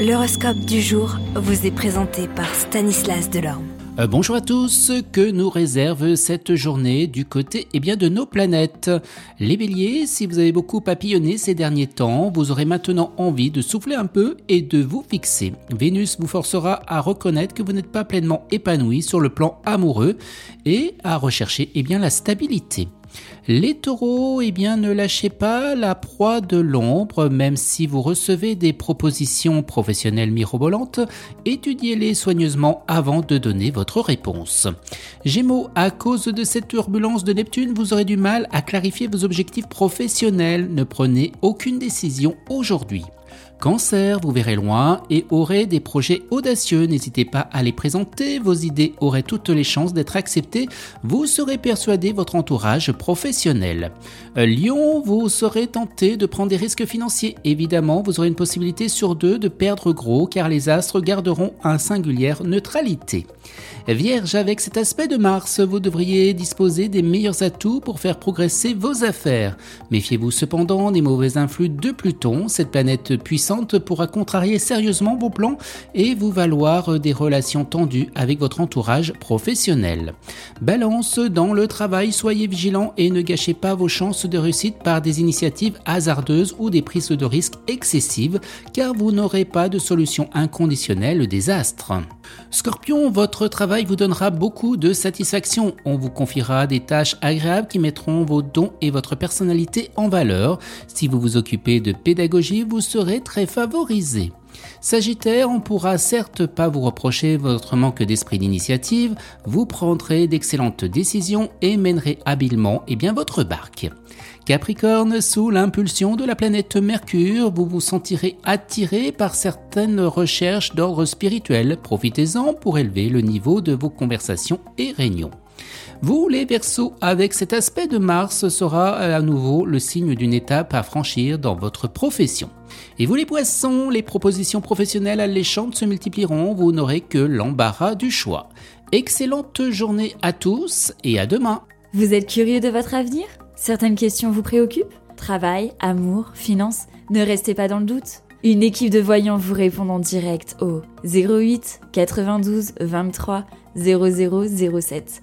L'horoscope du jour vous est présenté par Stanislas Delorme. Euh, bonjour à tous, que nous réserve cette journée du côté eh bien, de nos planètes Les béliers, si vous avez beaucoup papillonné ces derniers temps, vous aurez maintenant envie de souffler un peu et de vous fixer. Vénus vous forcera à reconnaître que vous n'êtes pas pleinement épanoui sur le plan amoureux et à rechercher eh bien, la stabilité. Les taureaux, eh bien, ne lâchez pas la proie de l'ombre, même si vous recevez des propositions professionnelles mirobolantes, étudiez-les soigneusement avant de donner votre réponse. Gémeaux, à cause de cette turbulence de Neptune, vous aurez du mal à clarifier vos objectifs professionnels. Ne prenez aucune décision aujourd'hui. Cancer, vous verrez loin et aurez des projets audacieux. N'hésitez pas à les présenter. Vos idées auraient toutes les chances d'être acceptées. Vous serez persuadé votre entourage professionnel. Euh, Lion, vous serez tenté de prendre des risques financiers. Évidemment, vous aurez une possibilité sur deux de perdre gros car les astres garderont un singulière neutralité. Vierge, avec cet aspect de Mars, vous devriez disposer des meilleurs atouts pour faire progresser vos affaires. Méfiez-vous cependant des mauvais influx de Pluton. Cette planète puissante pourra contrarier sérieusement vos plans et vous valoir des relations tendues avec votre entourage professionnel. Balance dans le travail, soyez vigilant et ne gâchez pas vos chances de réussite par des initiatives hasardeuses ou des prises de risques excessives car vous n'aurez pas de solution inconditionnelle au désastre. Scorpion, votre travail vous donnera beaucoup de satisfaction. On vous confiera des tâches agréables qui mettront vos dons et votre personnalité en valeur. Si vous vous occupez de pédagogie, vous serez très favorisé. Sagittaire, on pourra certes pas vous reprocher votre manque d'esprit d'initiative, vous prendrez d'excellentes décisions et mènerez habilement eh bien, votre barque. Capricorne, sous l'impulsion de la planète Mercure, vous vous sentirez attiré par certaines recherches d'ordre spirituel. Profitez-en pour élever le niveau de vos conversations et réunions. Vous, les Verseaux, avec cet aspect de Mars, sera à nouveau le signe d'une étape à franchir dans votre profession. Et vous, les Poissons, les propositions professionnelles alléchantes se multiplieront, vous n'aurez que l'embarras du choix. Excellente journée à tous et à demain. Vous êtes curieux de votre avenir? Certaines questions vous préoccupent? Travail, amour, finances? Ne restez pas dans le doute. Une équipe de voyants vous répond en direct au 08 92 23 0007.